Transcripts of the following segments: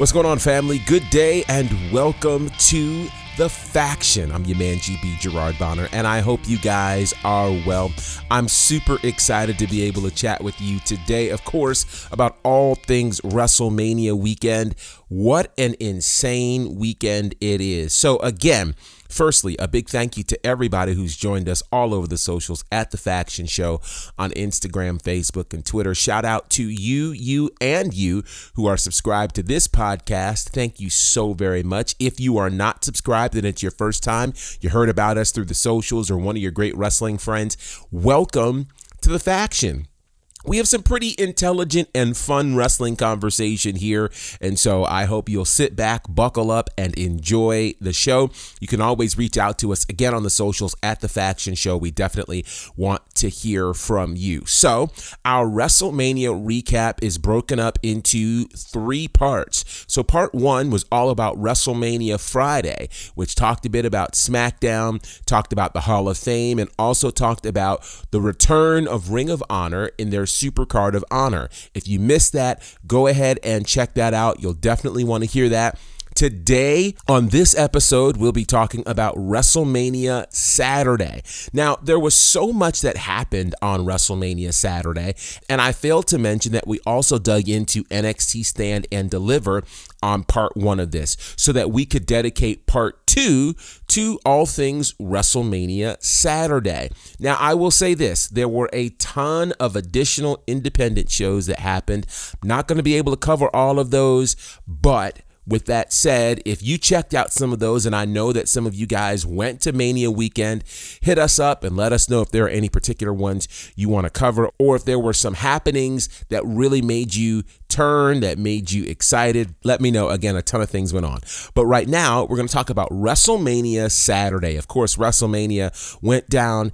What's going on, family? Good day and welcome to The Faction. I'm your man, GB Gerard Bonner, and I hope you guys are well. I'm super excited to be able to chat with you today, of course, about all things WrestleMania weekend. What an insane weekend it is. So, again, Firstly, a big thank you to everybody who's joined us all over the socials at The Faction Show on Instagram, Facebook, and Twitter. Shout out to you, you, and you who are subscribed to this podcast. Thank you so very much. If you are not subscribed and it's your first time, you heard about us through the socials or one of your great wrestling friends, welcome to The Faction we have some pretty intelligent and fun wrestling conversation here. And so I hope you'll sit back, buckle up, and enjoy the show. You can always reach out to us again on the socials at The Faction Show. We definitely want to hear from you. So our WrestleMania recap is broken up into three parts. So part one was all about WrestleMania Friday, which talked a bit about SmackDown, talked about the Hall of Fame, and also talked about the return of Ring of Honor in their Super Card of Honor. If you missed that, go ahead and check that out. You'll definitely want to hear that. Today, on this episode, we'll be talking about WrestleMania Saturday. Now, there was so much that happened on WrestleMania Saturday, and I failed to mention that we also dug into NXT Stand and Deliver on part one of this so that we could dedicate part two to all things WrestleMania Saturday. Now, I will say this there were a ton of additional independent shows that happened. not going to be able to cover all of those, but with that said, if you checked out some of those, and I know that some of you guys went to Mania weekend, hit us up and let us know if there are any particular ones you want to cover, or if there were some happenings that really made you turn, that made you excited. Let me know. Again, a ton of things went on. But right now, we're going to talk about WrestleMania Saturday. Of course, WrestleMania went down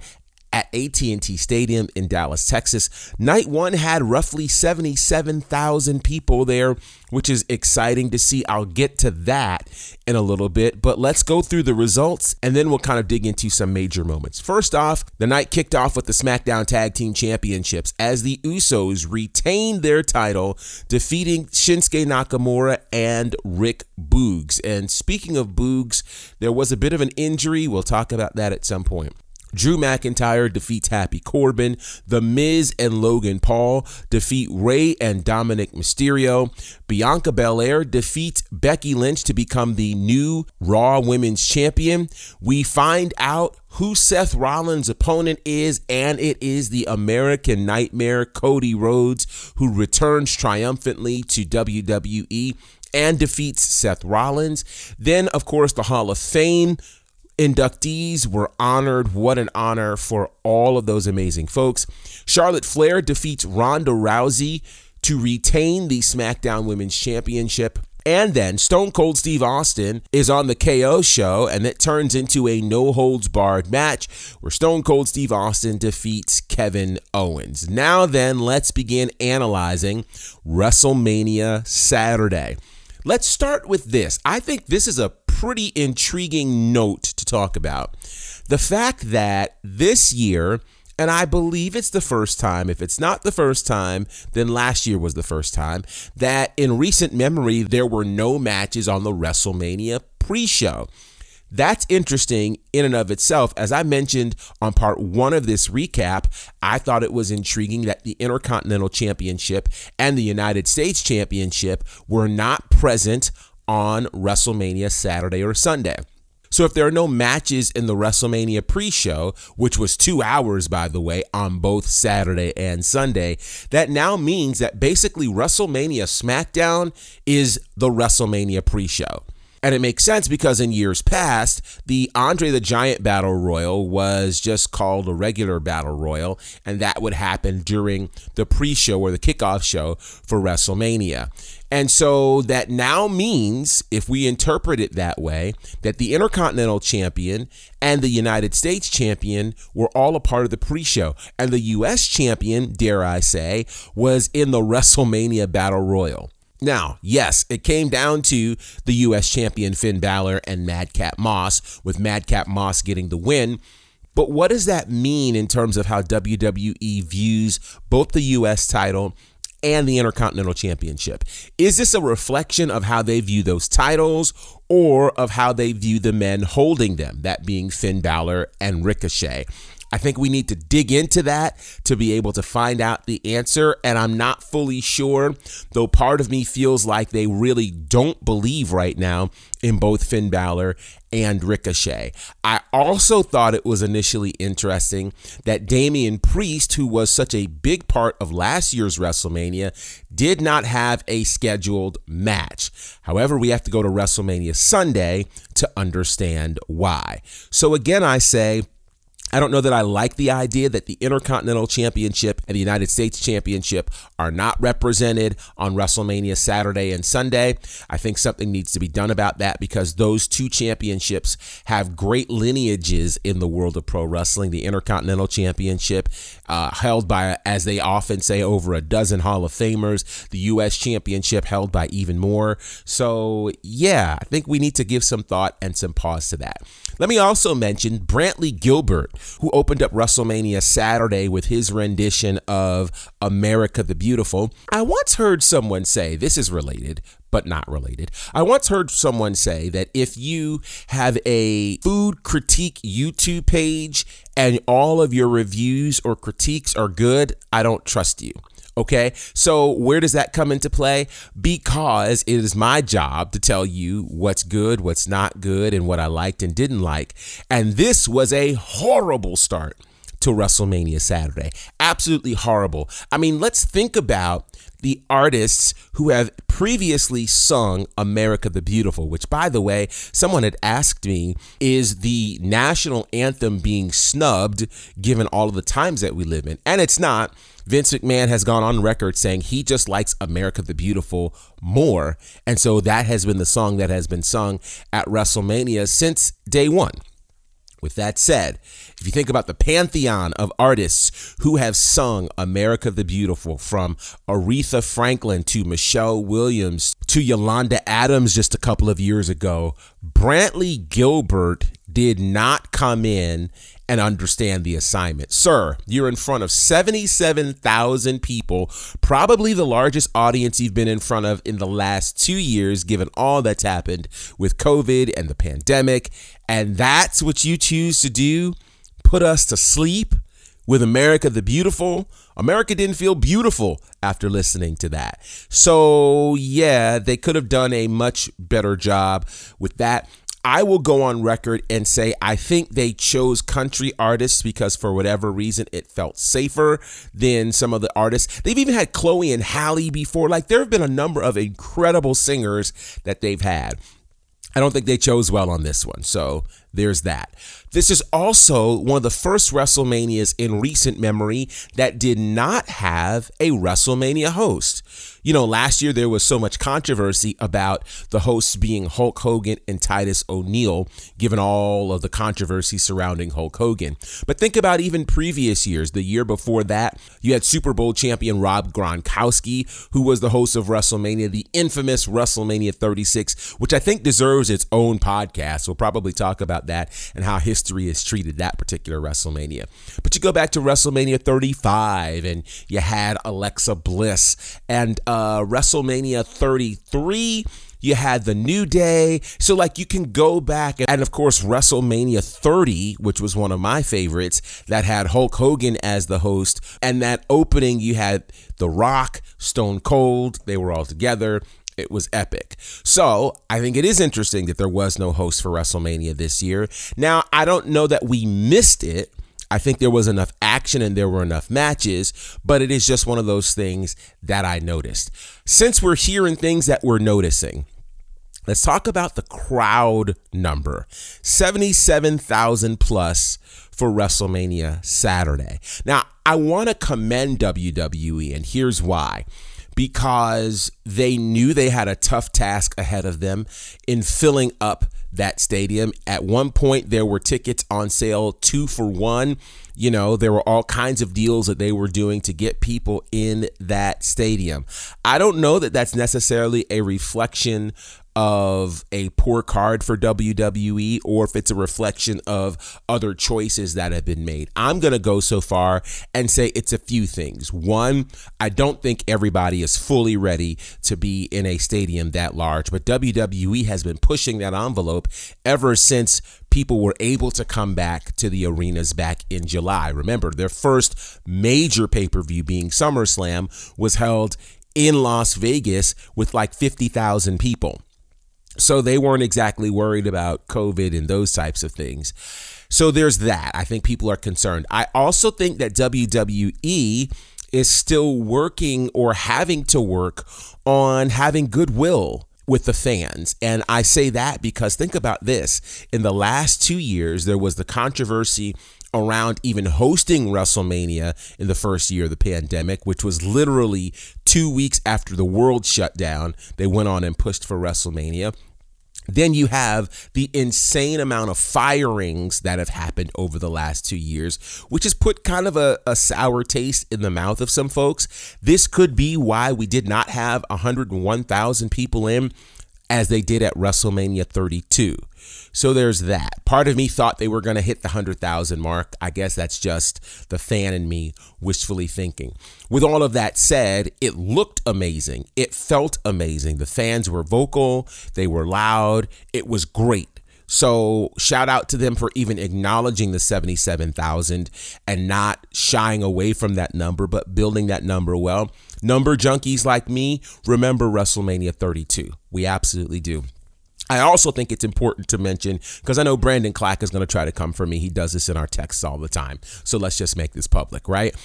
at AT&T Stadium in Dallas, Texas. Night 1 had roughly 77,000 people there, which is exciting to see. I'll get to that in a little bit, but let's go through the results and then we'll kind of dig into some major moments. First off, the night kicked off with the SmackDown Tag Team Championships as the Usos retained their title, defeating Shinsuke Nakamura and Rick Boogs. And speaking of Boogs, there was a bit of an injury. We'll talk about that at some point. Drew McIntyre defeats Happy Corbin. The Miz and Logan Paul defeat Rey and Dominic Mysterio. Bianca Belair defeats Becky Lynch to become the new Raw Women's Champion. We find out who Seth Rollins' opponent is, and it is the American Nightmare, Cody Rhodes, who returns triumphantly to WWE and defeats Seth Rollins. Then, of course, the Hall of Fame inductees were honored. What an honor for all of those amazing folks. Charlotte Flair defeats Ronda Rousey to retain the SmackDown Women's Championship. And then Stone Cold Steve Austin is on the KO show, and it turns into a no holds barred match where Stone Cold Steve Austin defeats Kevin Owens. Now, then, let's begin analyzing WrestleMania Saturday. Let's start with this. I think this is a pretty intriguing note to talk about. The fact that this year, and I believe it's the first time, if it's not the first time, then last year was the first time, that in recent memory, there were no matches on the WrestleMania pre show. That's interesting in and of itself. As I mentioned on part one of this recap, I thought it was intriguing that the Intercontinental Championship and the United States Championship were not present on WrestleMania Saturday or Sunday. So if there are no matches in the WrestleMania pre-show, which was 2 hours by the way on both Saturday and Sunday, that now means that basically WrestleMania SmackDown is the WrestleMania pre-show. And it makes sense because in years past, the Andre the Giant Battle Royal was just called a regular Battle Royal, and that would happen during the pre show or the kickoff show for WrestleMania. And so that now means, if we interpret it that way, that the Intercontinental Champion and the United States Champion were all a part of the pre show. And the U.S. Champion, dare I say, was in the WrestleMania Battle Royal. Now, yes, it came down to the U.S. champion Finn Balor and Madcap Moss, with Madcap Moss getting the win. But what does that mean in terms of how WWE views both the U.S. title and the Intercontinental Championship. Is this a reflection of how they view those titles or of how they view the men holding them, that being Finn Balor and Ricochet? I think we need to dig into that to be able to find out the answer. And I'm not fully sure, though part of me feels like they really don't believe right now in both Finn Balor and Ricochet. I also thought it was initially interesting that Damian Priest, who was such a big part of last year's WrestleMania, did not have a scheduled match. However, we have to go to WrestleMania Sunday to understand why. So again, I say, I don't know that I like the idea that the Intercontinental Championship and the United States Championship are not represented on WrestleMania Saturday and Sunday. I think something needs to be done about that because those two championships have great lineages in the world of pro wrestling. The Intercontinental Championship, uh, held by, as they often say, over a dozen Hall of Famers, the U.S. Championship held by even more. So, yeah, I think we need to give some thought and some pause to that. Let me also mention Brantley Gilbert, who opened up WrestleMania Saturday with his rendition of America the Beautiful. I once heard someone say, this is related, but not related. I once heard someone say that if you have a food critique YouTube page and all of your reviews or critiques are good, I don't trust you. Okay, so where does that come into play? Because it is my job to tell you what's good, what's not good, and what I liked and didn't like. And this was a horrible start to WrestleMania Saturday. Absolutely horrible. I mean, let's think about the artists who have previously sung America the Beautiful, which, by the way, someone had asked me, is the national anthem being snubbed given all of the times that we live in? And it's not. Vince McMahon has gone on record saying he just likes America the Beautiful more. And so that has been the song that has been sung at WrestleMania since day one. With that said, if you think about the pantheon of artists who have sung America the Beautiful, from Aretha Franklin to Michelle Williams to Yolanda Adams just a couple of years ago, Brantley Gilbert did not come in and understand the assignment. Sir, you're in front of 77,000 people, probably the largest audience you've been in front of in the last two years, given all that's happened with COVID and the pandemic. And that's what you choose to do? Put us to sleep with America the Beautiful? America didn't feel beautiful after listening to that. So, yeah, they could have done a much better job with that. I will go on record and say I think they chose country artists because for whatever reason it felt safer than some of the artists. They've even had Chloe and Halle before. Like there have been a number of incredible singers that they've had. I don't think they chose well on this one. So there's that. This is also one of the first WrestleManias in recent memory that did not have a WrestleMania host. You know, last year there was so much controversy about the hosts being Hulk Hogan and Titus O'Neil, given all of the controversy surrounding Hulk Hogan. But think about even previous years. The year before that, you had Super Bowl champion Rob Gronkowski, who was the host of WrestleMania, the infamous WrestleMania 36, which I think deserves its own podcast. We'll probably talk about that and how history has treated that particular WrestleMania. But you go back to WrestleMania 35 and you had Alexa Bliss and uh, WrestleMania 33 you had the New Day. So, like, you can go back and, of course, WrestleMania 30, which was one of my favorites, that had Hulk Hogan as the host. And that opening, you had The Rock, Stone Cold, they were all together. It was epic. So I think it is interesting that there was no host for WrestleMania this year. Now, I don't know that we missed it. I think there was enough action and there were enough matches, but it is just one of those things that I noticed. Since we're hearing things that we're noticing, let's talk about the crowd number 77,000 plus for WrestleMania Saturday. Now, I want to commend WWE, and here's why because they knew they had a tough task ahead of them in filling up that stadium. At one point, there were tickets on sale two for one. You know, there were all kinds of deals that they were doing to get people in that stadium. I don't know that that's necessarily a reflection of a poor card for WWE or if it's a reflection of other choices that have been made. I'm going to go so far and say it's a few things. One, I don't think everybody is fully ready to be in a stadium that large, but WWE has been pushing that envelope ever since people were able to come back to the arenas back in July. Remember, their first major pay per view being SummerSlam was held in Las Vegas with like 50,000 people. So they weren't exactly worried about COVID and those types of things. So there's that. I think people are concerned. I also think that WWE is still working or having to work on having goodwill with the fans. And I say that because think about this. In the last two years, there was the controversy around even hosting WrestleMania in the first year of the pandemic, which was literally two weeks after the world shut down. They went on and pushed for WrestleMania. Then you have the insane amount of firings that have happened over the last two years, which has put kind of a, a, sour taste in the mouth of some folks. This could be why we did not have 101,000 people in as they did at WrestleMania 32. So there's that. Part of me thought they were going to hit the 100,000 mark. I guess that's just the fan in me wishfully thinking. With all of that said, it looked amazing. It felt amazing. The fans were vocal, they were loud. It was great. So shout out to them for even acknowledging the 77,000 and not shying away from that number, but building that number well. Number junkies like me remember WrestleMania 32. We absolutely do. I also think it's important to mention because I know Brandon Clack is going to try to come for me. He does this in our texts all the time. So let's just make this public, right?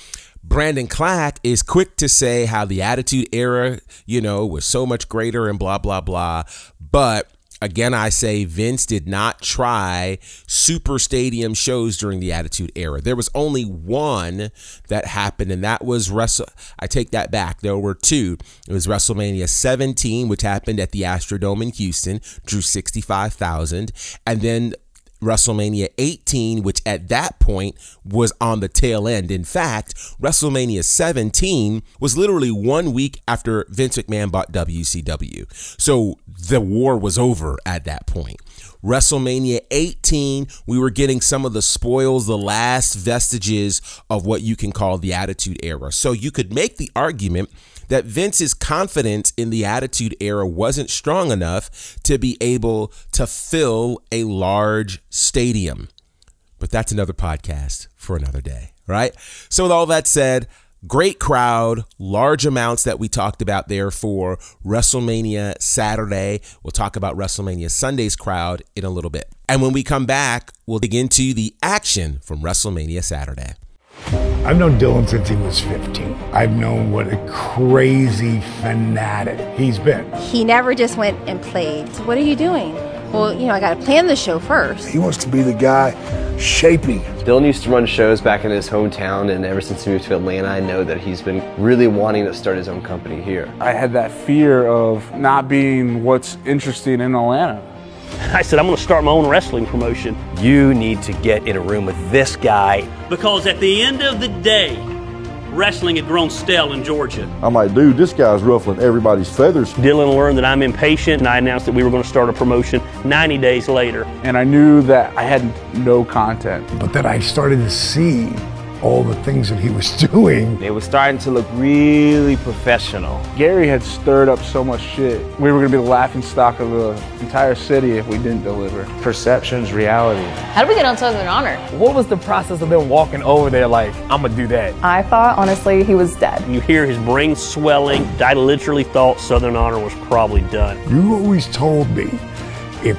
Brandon Clack is quick to say how the Attitude Era, you know, was so much greater and blah, blah, blah. But again, I say Vince did not try super stadium shows during the Attitude Era. There was only one that happened, and that was Wrestle. I take that back. There were two. It was WrestleMania 17, which happened at the Astrodome in Houston, drew 65,000, and then WrestleMania 18, which at that point was on the tail end. In fact, WrestleMania 17 was literally one week after Vince McMahon bought WCW. So the war was over at that point. WrestleMania 18, we were getting some of the spoils, the last vestiges of what you can call the Attitude Era. So you could make the argument that Vince's confidence in the Attitude Era wasn't strong enough to be able to fill a large stadium. But that's another podcast for another day, right? So, with all that said, great crowd, large amounts that we talked about there for WrestleMania Saturday. We'll talk about WrestleMania Sunday's crowd in a little bit. And when we come back, we'll dig into the action from WrestleMania Saturday. I've known Dylan since he was 15. I've known what a crazy fanatic he's been. He never just went and played. So what are you doing? Well, you know, I got to plan the show first. He wants to be the guy shaping. Dylan used to run shows back in his hometown, and ever since he moved to Atlanta, I know that he's been really wanting to start his own company here. I had that fear of not being what's interesting in Atlanta. I said, I'm going to start my own wrestling promotion. You need to get in a room with this guy. Because at the end of the day, wrestling had grown stale in Georgia. I'm like, dude, this guy's ruffling everybody's feathers. Dylan learned that I'm impatient, and I announced that we were going to start a promotion 90 days later. And I knew that I had no content. But then I started to see all the things that he was doing. It was starting to look really professional. Gary had stirred up so much shit. We were going to be the laughing stock of the entire city if we didn't deliver. Perception's reality. How did we get on Southern Honor? What was the process of them walking over there like, I'm going to do that? I thought, honestly, he was dead. You hear his brain swelling. I literally thought Southern Honor was probably done. You always told me if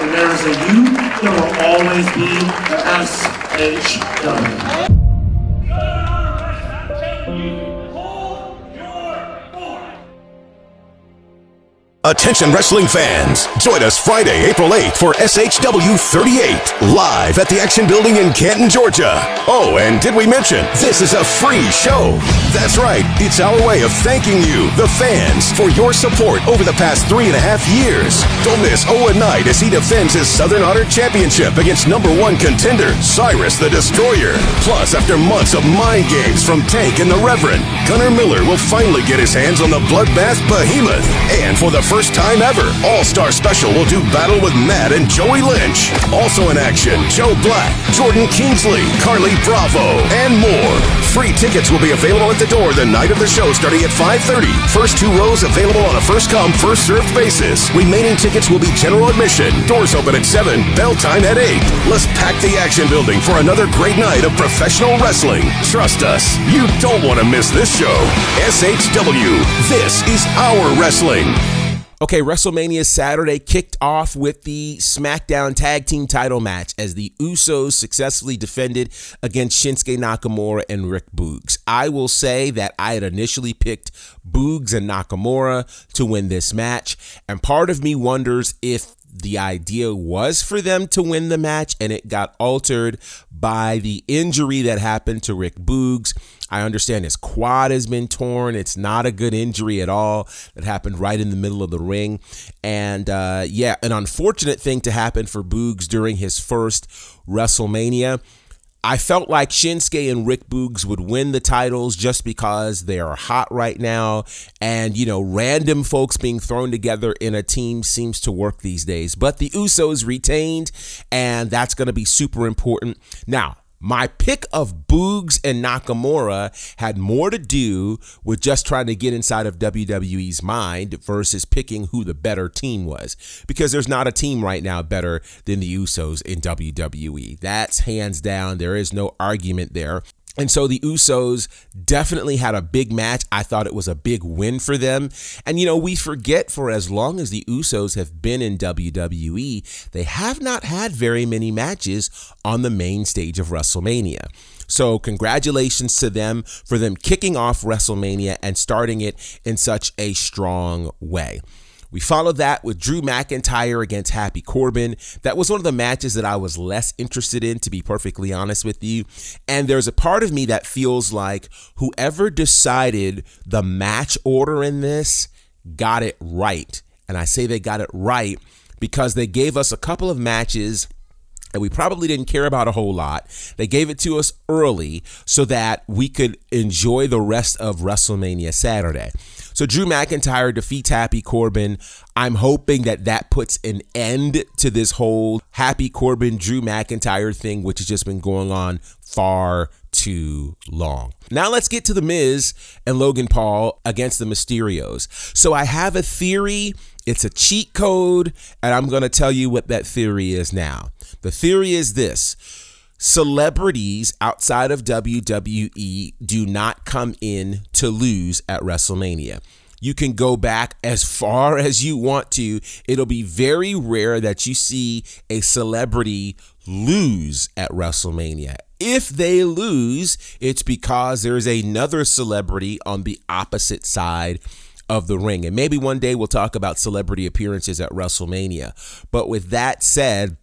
and there's a you, there will always be the SHW. Attention wrestling fans, join us Friday, April 8th for SHW 38, live at the Action Building in Canton, Georgia. Oh, and did we mention, this is a free show. That's right, it's our way of thanking you, the fans, for your support over the past three and a half years. Don't miss Owen Knight as he defends his Southern Honor Championship against number one contender, Cyrus the Destroyer. Plus, after months of mind games from Tank and the Reverend, Gunnar Miller will finally get his hands on the Bloodbath Behemoth. And for the first time ever, All Star Special will do battle with Matt and Joey Lynch. Also in action, Joe Black, Jordan Kingsley, Carly Bravo, and more. Free tickets will be available at the door the night of the show starting at 5.30. First two rows available on a first come, first served basis. Remaining tickets will be general admission. Doors open at 7, bell time at 8. Let's pack the action building for another great night of professional wrestling. Trust us, you don't want to miss this show. SHW, this is our wrestling. Okay, WrestleMania Saturday kicked off with the SmackDown Tag Team title match as the Usos successfully defended against Shinsuke Nakamura and Rick Boogs. I will say that I had initially picked Boogs and Nakamura to win this match, and part of me wonders if the idea was for them to win the match and it got altered by the injury that happened to Rick Boogs. I understand his quad has been torn. It's not a good injury at all. That happened right in the middle of the ring. And uh, yeah, an unfortunate thing to happen for Boogs during his first WrestleMania. I felt like Shinsuke and Rick Boogs would win the titles just because they are hot right now. And, you know, random folks being thrown together in a team seems to work these days. But the Usos retained, and that's going to be super important. Now, my pick of Boogs and Nakamura had more to do with just trying to get inside of WWE's mind versus picking who the better team was. Because there's not a team right now better than the Usos in WWE. That's hands down. There is no argument there. And so the Usos definitely had a big match. I thought it was a big win for them. And, you know, we forget for as long as the Usos have been in WWE, they have not had very many matches on the main stage of WrestleMania. So, congratulations to them for them kicking off WrestleMania and starting it in such a strong way. We followed that with Drew McIntyre against Happy Corbin. That was one of the matches that I was less interested in, to be perfectly honest with you. And there's a part of me that feels like whoever decided the match order in this got it right. And I say they got it right because they gave us a couple of matches and we probably didn't care about a whole lot. They gave it to us early so that we could enjoy the rest of WrestleMania Saturday. So Drew McIntyre defeats Happy Corbin. I'm hoping that that puts an end to this whole Happy Corbin Drew McIntyre thing, which has just been going on far too long. Now let's get to The Miz and Logan Paul against the Mysterios. So I have a theory. It's a cheat code, and I'm going to tell you what that theory is now. The theory is this celebrities outside of WWE do not come in to lose at WrestleMania. You can go back as far as you want to. It'll be very rare that you see a celebrity lose at WrestleMania. If they lose, it's because there's another celebrity on the opposite side of the ring. And maybe one day we'll talk about celebrity appearances at WrestleMania. But with that said,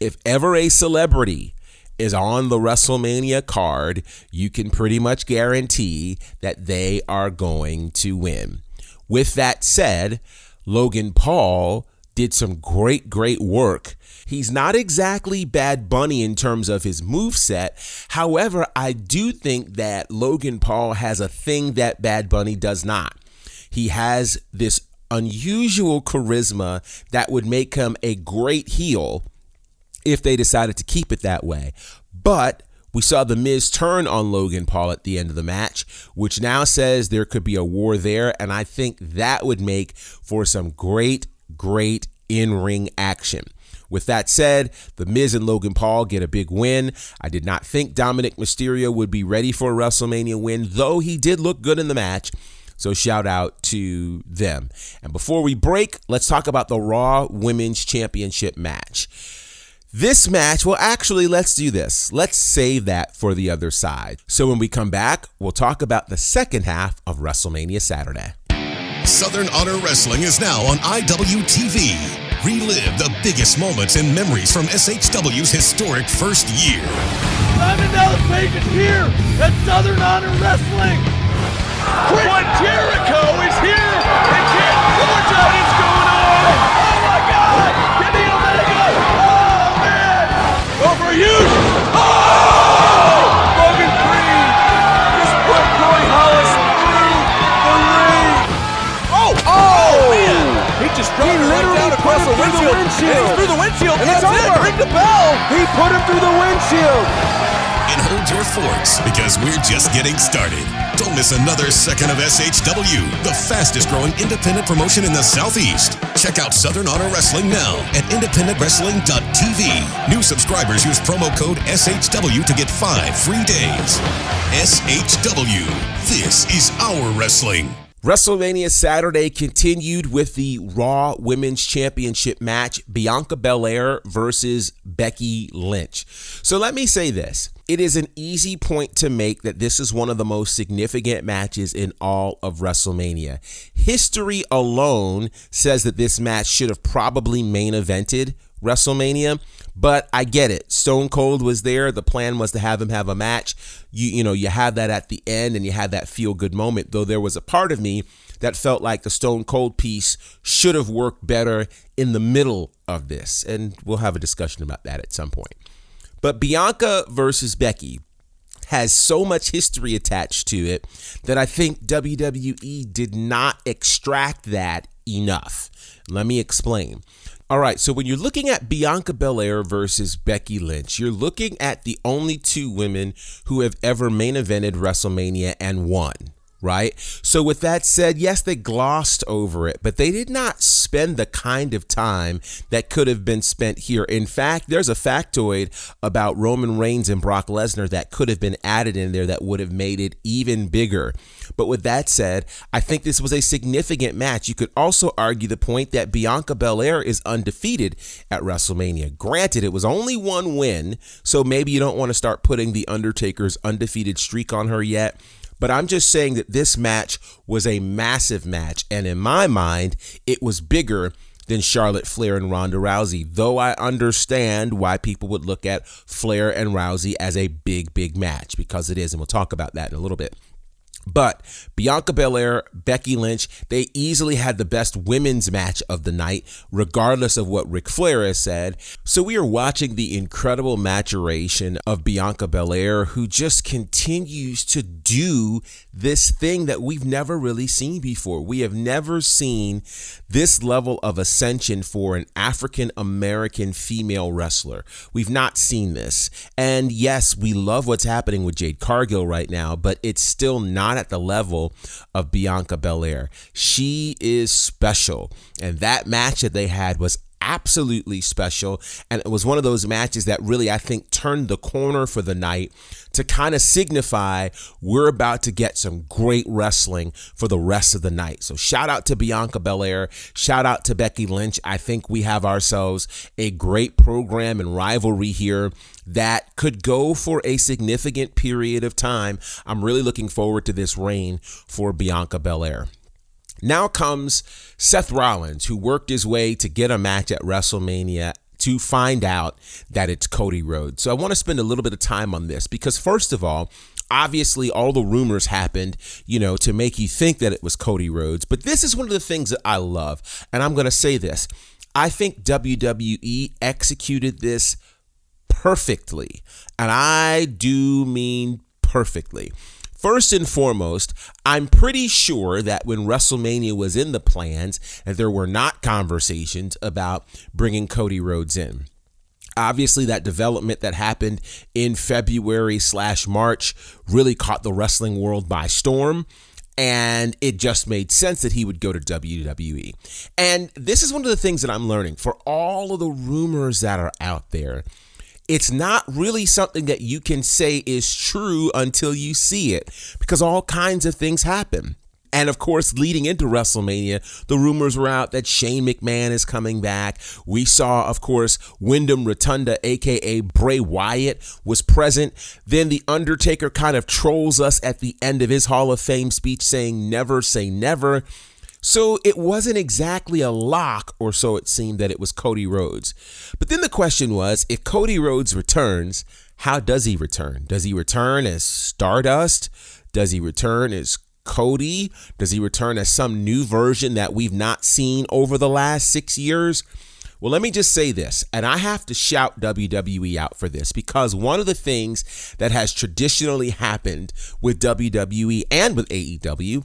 if ever a celebrity is on the WrestleMania card, you can pretty much guarantee that they are going to win. With that said, Logan Paul did some great, great work. He's not exactly Bad Bunny in terms of his move set. However, I do think that Logan Paul has a thing that Bad Bunny does not. He has this unusual charisma that would make him a great heel if they decided to keep it that way. But we saw The Miz turn on Logan Paul at the end of the match, which now says there could be a war there. And I think that would make for some great, great in ring action. With that said, The Miz and Logan Paul get a big win. I did not think Dominic Mysterio would be ready for a WrestleMania win, though he did look good in the match. So shout out to them. And before we break, let's talk about the Raw Women's Championship match. This match, well, actually, let's do this. Let's save that for the other side. So when we come back, we'll talk about the second half of WrestleMania Saturday. Southern Honor Wrestling is now on IWTV. Relive the biggest moments and memories from SHW's historic first year. Diamond Dallas Page is here at Southern Honor Wrestling. Chris Jericho is here literally down put across him the through the windshield. windshield. And through the windshield. And That's it's it. over. Ring the bell. He put him through the windshield. And hold your forks because we're just getting started. Don't miss another second of SHW, the fastest growing independent promotion in the Southeast. Check out Southern Honor Wrestling now at independentwrestling.tv. New subscribers use promo code SHW to get five free days. SHW, this is our wrestling. WrestleMania Saturday continued with the Raw Women's Championship match Bianca Belair versus Becky Lynch. So let me say this. It is an easy point to make that this is one of the most significant matches in all of WrestleMania. History alone says that this match should have probably main evented WrestleMania, but I get it. Stone Cold was there. The plan was to have him have a match. You you know, you have that at the end and you had that feel good moment. Though there was a part of me that felt like the Stone Cold piece should have worked better in the middle of this. And we'll have a discussion about that at some point. But Bianca versus Becky has so much history attached to it that I think WWE did not extract that enough. Let me explain. All right, so when you're looking at Bianca Belair versus Becky Lynch, you're looking at the only two women who have ever main evented WrestleMania and won right? So, with that said, yes, they glossed over it, but they did not spend the kind of time that could have been spent here. In fact, there's a factoid about Roman Reigns and Brock Lesnar that could have been added in there that would have made it even bigger. But with that said, I think this was a significant match. You could also argue the point that Bianca Belair is undefeated at WrestleMania. Granted, it was only one win, so maybe you don't want to start putting The Undertaker's undefeated streak on her yet. But I'm just saying that this match was a massive match. And in my mind, it was bigger than Charlotte Flair and Ronda Rousey, though I understand why people would look at Flair and Rousey as a big, big match because it is. And we'll talk about that in a little bit. But Bianca Belair, Becky Lynch, they easily had the best women's match of the night, regardless of what Ric Flair has said. So we are watching the incredible maturation of Bianca Belair, who just continues to do this thing that we've never really seen before. We have never seen this level of ascension for an African American female wrestler. We've not seen this. And yes, we love what's happening with Jade Cargill right now, but it's still not at the level of Bianca Belair. She is special. And that match that they had was absolutely special. And it was one of those matches that really, I think, turned the corner for the night to kind of signify we're about to get some great wrestling for the rest of the night. So, shout out to Bianca Belair. Shout out to Becky Lynch. I think we have ourselves a great program and rivalry here that could go for a significant period of time. I'm really looking forward to this reign for Bianca Belair. Now comes Seth Rollins, who worked his way to get a match at WrestleMania to find out that it's Cody Rhodes. So I want to spend a little bit of time on this because, first of all, obviously all the rumors happened, you know, to make you think that it was Cody Rhodes. But this is one of the things that I love. And I'm going to say this I think WWE executed this perfectly. And I do mean perfectly. First and foremost, I'm pretty sure that when WrestleMania was in the plans, that there were not conversations about bringing Cody Rhodes in. Obviously, that development that happened in February slash March really caught the wrestling world by storm. and it just made sense that he would go to WWE. And this is one of the things that I'm learning for all of the rumors that are out there. It's not really something that you can say is true until you see it because all kinds of things happen. And of course, leading into WrestleMania, the rumors were out that Shane McMahon is coming back. We saw, of course, Windham Rotunda, aka Bray Wyatt, was present. Then The Undertaker kind of trolls us at the end of his Hall of Fame speech saying, Never say never. So it wasn't exactly a lock, or so it seemed that it was Cody Rhodes. But then the question was if Cody Rhodes returns, how does he return? Does he return as Stardust? Does he return as Cody? Does he return as some new version that we've not seen over the last six years? Well, let me just say this, and I have to shout WWE out for this because one of the things that has traditionally happened with WWE and with AEW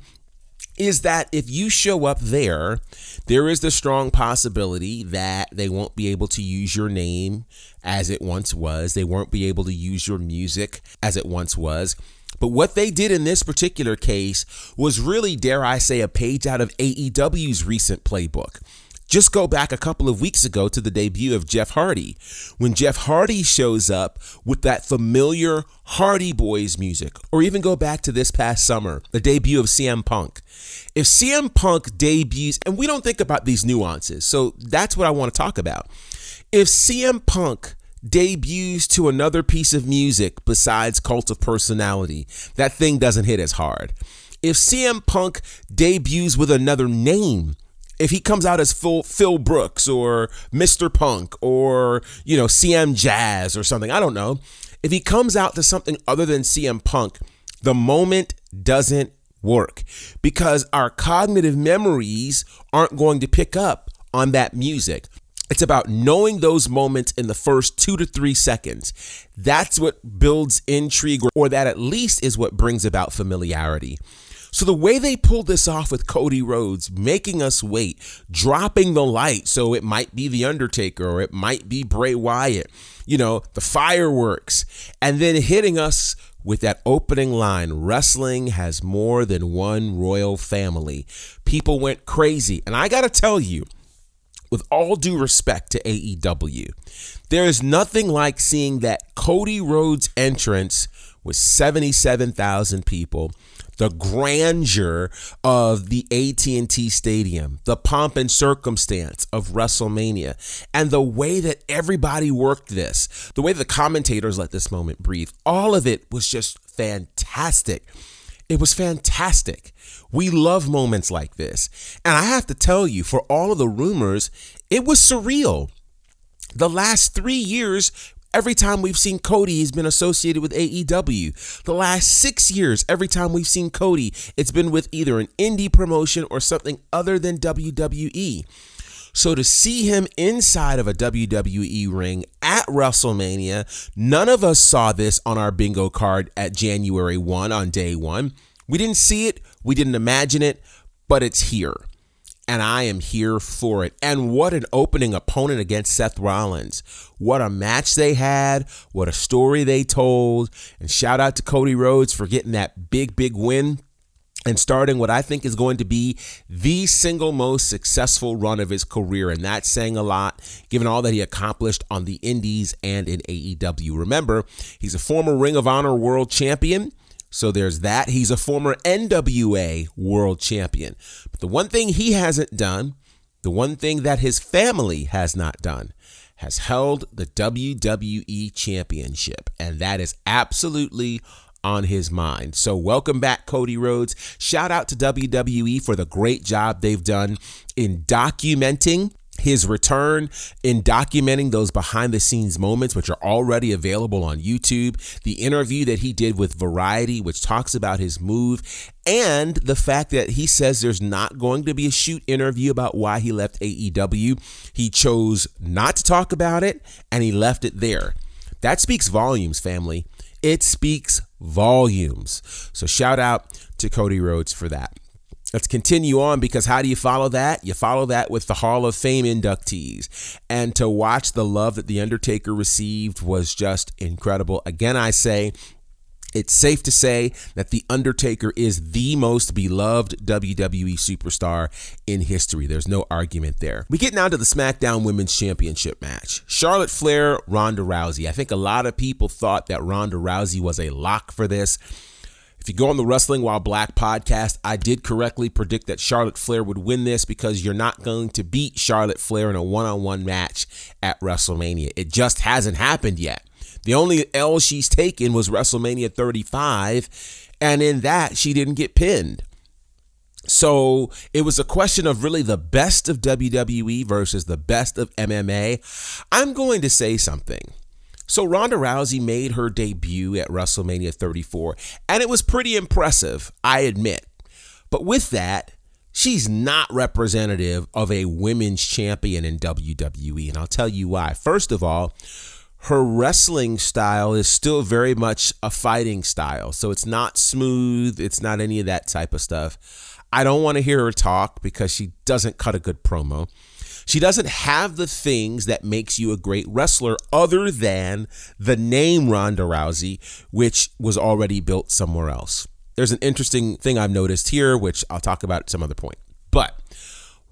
is that if you show up there, there is the strong possibility that they won't be able to use your name as it once was. They won't be able to use your music as it once was. But what they did in this particular case was really, dare I say, a page out of AEW's recent playbook. Just go back a couple of weeks ago to the debut of Jeff Hardy, when Jeff Hardy shows up with that familiar Hardy Boys music, or even go back to this past summer, the debut of CM Punk. If CM Punk debuts, and we don't think about these nuances, so that's what I want to talk about. If CM Punk debuts to another piece of music besides Cult of Personality, that thing doesn't hit as hard. If CM Punk debuts with another name, if he comes out as Phil Brooks or Mr. Punk or, you know, CM Jazz or something, I don't know. If he comes out to something other than CM Punk, the moment doesn't work because our cognitive memories aren't going to pick up on that music. It's about knowing those moments in the first two to three seconds. That's what builds intrigue, or that at least is what brings about familiarity. So, the way they pulled this off with Cody Rhodes, making us wait, dropping the light, so it might be The Undertaker or it might be Bray Wyatt, you know, the fireworks, and then hitting us with that opening line wrestling has more than one royal family. People went crazy. And I got to tell you, with all due respect to AEW, there is nothing like seeing that Cody Rhodes entrance with 77,000 people, the grandeur of the AT&T Stadium, the pomp and circumstance of WrestleMania, and the way that everybody worked this, the way the commentators let this moment breathe. All of it was just fantastic. It was fantastic. We love moments like this. And I have to tell you, for all of the rumors, it was surreal. The last three years, every time we've seen Cody, he's been associated with AEW. The last six years, every time we've seen Cody, it's been with either an indie promotion or something other than WWE. So to see him inside of a WWE ring at WrestleMania, none of us saw this on our bingo card at January 1 on day one. We didn't see it, we didn't imagine it, but it's here. And I am here for it. And what an opening opponent against Seth Rollins. What a match they had. What a story they told. And shout out to Cody Rhodes for getting that big, big win and starting what I think is going to be the single most successful run of his career. And that's saying a lot, given all that he accomplished on the Indies and in AEW. Remember, he's a former Ring of Honor world champion. So there's that. He's a former NWA world champion. But the one thing he hasn't done, the one thing that his family has not done, has held the WWE championship. And that is absolutely on his mind. So, welcome back, Cody Rhodes. Shout out to WWE for the great job they've done in documenting his return in documenting those behind the scenes moments, which are already available on YouTube, the interview that he did with Variety, which talks about his move, and the fact that he says there's not going to be a shoot interview about why he left AEW. He chose not to talk about it and he left it there. That speaks volumes, family. It speaks volumes. So shout out to Cody Rhodes for that. Let's continue on because how do you follow that? You follow that with the Hall of Fame inductees. And to watch the love that The Undertaker received was just incredible. Again, I say, It's safe to say that The Undertaker is the most beloved WWE superstar in history. There's no argument there. We get now to the SmackDown Women's Championship match Charlotte Flair, Ronda Rousey. I think a lot of people thought that Ronda Rousey was a lock for this. If you go on the Wrestling While Black podcast, I did correctly predict that Charlotte Flair would win this because you're not going to beat Charlotte Flair in a one on one match at WrestleMania. It just hasn't happened yet. The only L she's taken was WrestleMania 35, and in that, she didn't get pinned. So it was a question of really the best of WWE versus the best of MMA. I'm going to say something. So Ronda Rousey made her debut at WrestleMania 34, and it was pretty impressive, I admit. But with that, she's not representative of a women's champion in WWE, and I'll tell you why. First of all, her wrestling style is still very much a fighting style. So it's not smooth, it's not any of that type of stuff. I don't want to hear her talk because she doesn't cut a good promo. She doesn't have the things that makes you a great wrestler other than the name Ronda Rousey, which was already built somewhere else. There's an interesting thing I've noticed here, which I'll talk about at some other point. But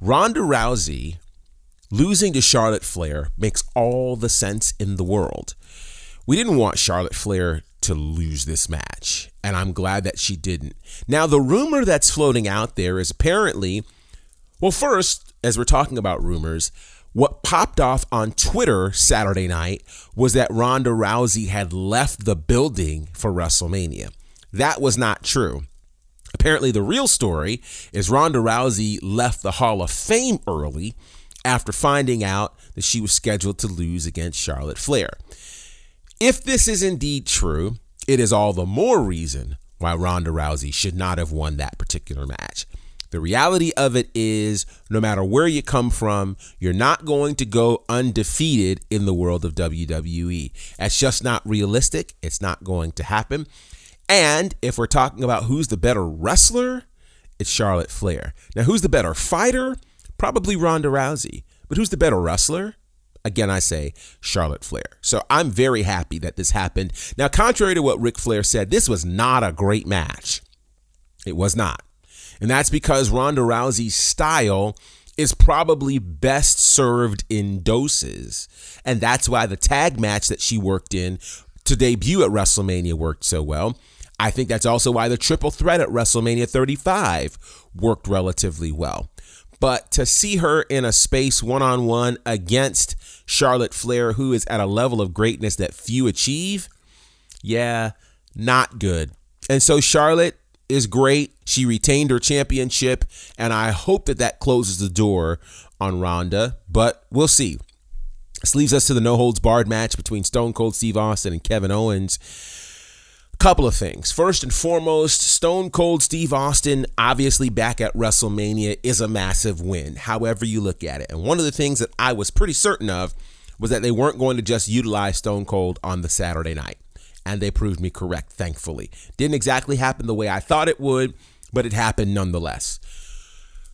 Ronda Rousey losing to Charlotte Flair makes all the sense in the world. We didn't want Charlotte Flair to lose this match, and I'm glad that she didn't. Now, the rumor that's floating out there is apparently, well, first, as we're talking about rumors, what popped off on Twitter Saturday night was that Ronda Rousey had left the building for WrestleMania. That was not true. Apparently, the real story is Ronda Rousey left the Hall of Fame early after finding out that she was scheduled to lose against Charlotte Flair. If this is indeed true, it is all the more reason why Ronda Rousey should not have won that particular match. The reality of it is, no matter where you come from, you're not going to go undefeated in the world of WWE. That's just not realistic. It's not going to happen. And if we're talking about who's the better wrestler, it's Charlotte Flair. Now, who's the better fighter? Probably Ronda Rousey. But who's the better wrestler? Again, I say Charlotte Flair. So I'm very happy that this happened. Now, contrary to what Ric Flair said, this was not a great match. It was not. And that's because Ronda Rousey's style is probably best served in doses. And that's why the tag match that she worked in to debut at WrestleMania worked so well. I think that's also why the triple threat at WrestleMania 35 worked relatively well. But to see her in a space one on one against Charlotte Flair, who is at a level of greatness that few achieve, yeah, not good. And so Charlotte is great. She retained her championship, and I hope that that closes the door on Ronda, but we'll see. This leaves us to the no holds barred match between Stone Cold Steve Austin and Kevin Owens. Couple of things. First and foremost, Stone Cold Steve Austin, obviously back at WrestleMania, is a massive win, however you look at it. And one of the things that I was pretty certain of was that they weren't going to just utilize Stone Cold on the Saturday night and they proved me correct, thankfully. Didn't exactly happen the way I thought it would, but it happened nonetheless.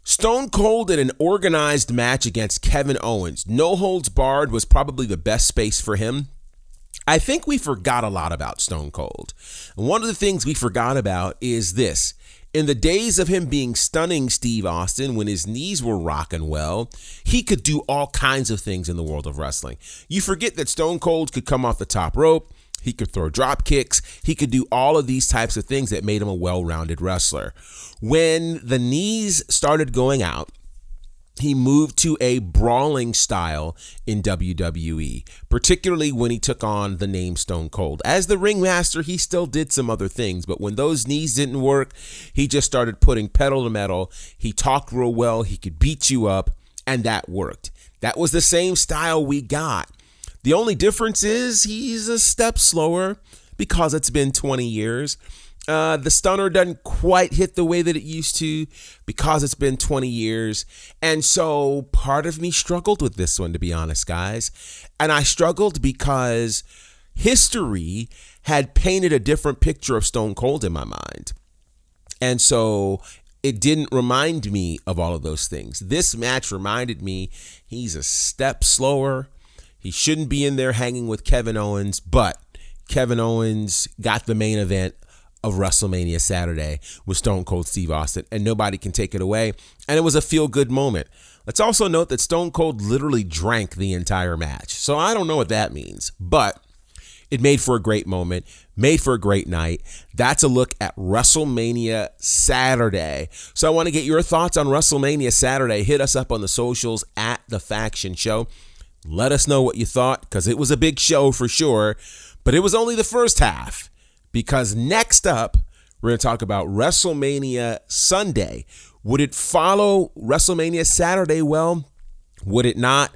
Stone Cold in an organized match against Kevin Owens. No holds barred was probably the best space for him. I think we forgot a lot about Stone Cold. One of the things we forgot about is this. In the days of him being stunning Steve Austin, when his knees were rocking well, he could do all kinds of things in the world of wrestling. You forget that Stone Cold could come off the top rope, he could throw drop kicks. He could do all of these types of things that made him a well rounded wrestler. When the knees started going out, he moved to a brawling style in WWE, particularly when he took on the name Stone Cold. As the ringmaster, he still did some other things, but when those knees didn't work, he just started putting pedal to metal. He talked real well, he could beat you up, and that worked. That was the same style we got the only difference is he's a step slower because it's been 20 years. Uh, the stunner doesn't quite hit the way that it used to because it's been 20 years. And so part of me struggled with this one, to be honest, guys. And I struggled because history had painted a different picture of Stone Cold in my mind. And so it didn't remind me of all of those things. This match reminded me he's a step slower. He shouldn't be in there hanging with Kevin Owens, but Kevin Owens got the main event of WrestleMania Saturday with Stone Cold Steve Austin, and nobody can take it away. And it was a feel good moment. Let's also note that Stone Cold literally drank the entire match. So I don't know what that means, but it made for a great moment, made for a great night. That's a look at WrestleMania Saturday. So I want to get your thoughts on WrestleMania Saturday. Hit us up on the socials at The Faction Show. Let us know what you thought because it was a big show for sure, but it was only the first half. Because next up, we're going to talk about WrestleMania Sunday. Would it follow WrestleMania Saturday? Well, would it not?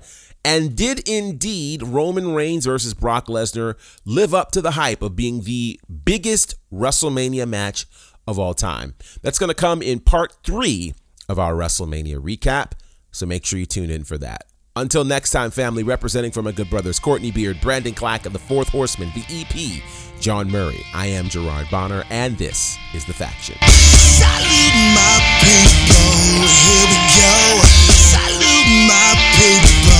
And did indeed Roman Reigns versus Brock Lesnar live up to the hype of being the biggest WrestleMania match of all time? That's going to come in part three of our WrestleMania recap. So make sure you tune in for that. Until next time, family, representing for my good brothers Courtney Beard, Brandon Clack of the Fourth Horseman, the EP, John Murray. I am Gerard Bonner, and this is The Faction. Salute my people, here we go. Salute my people.